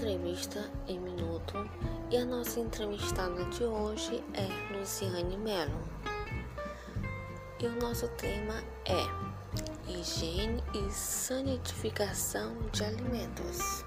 Entrevista em Minuto e a nossa entrevistada de hoje é Luciane Mello. E o nosso tema é higiene e sanitificação de alimentos.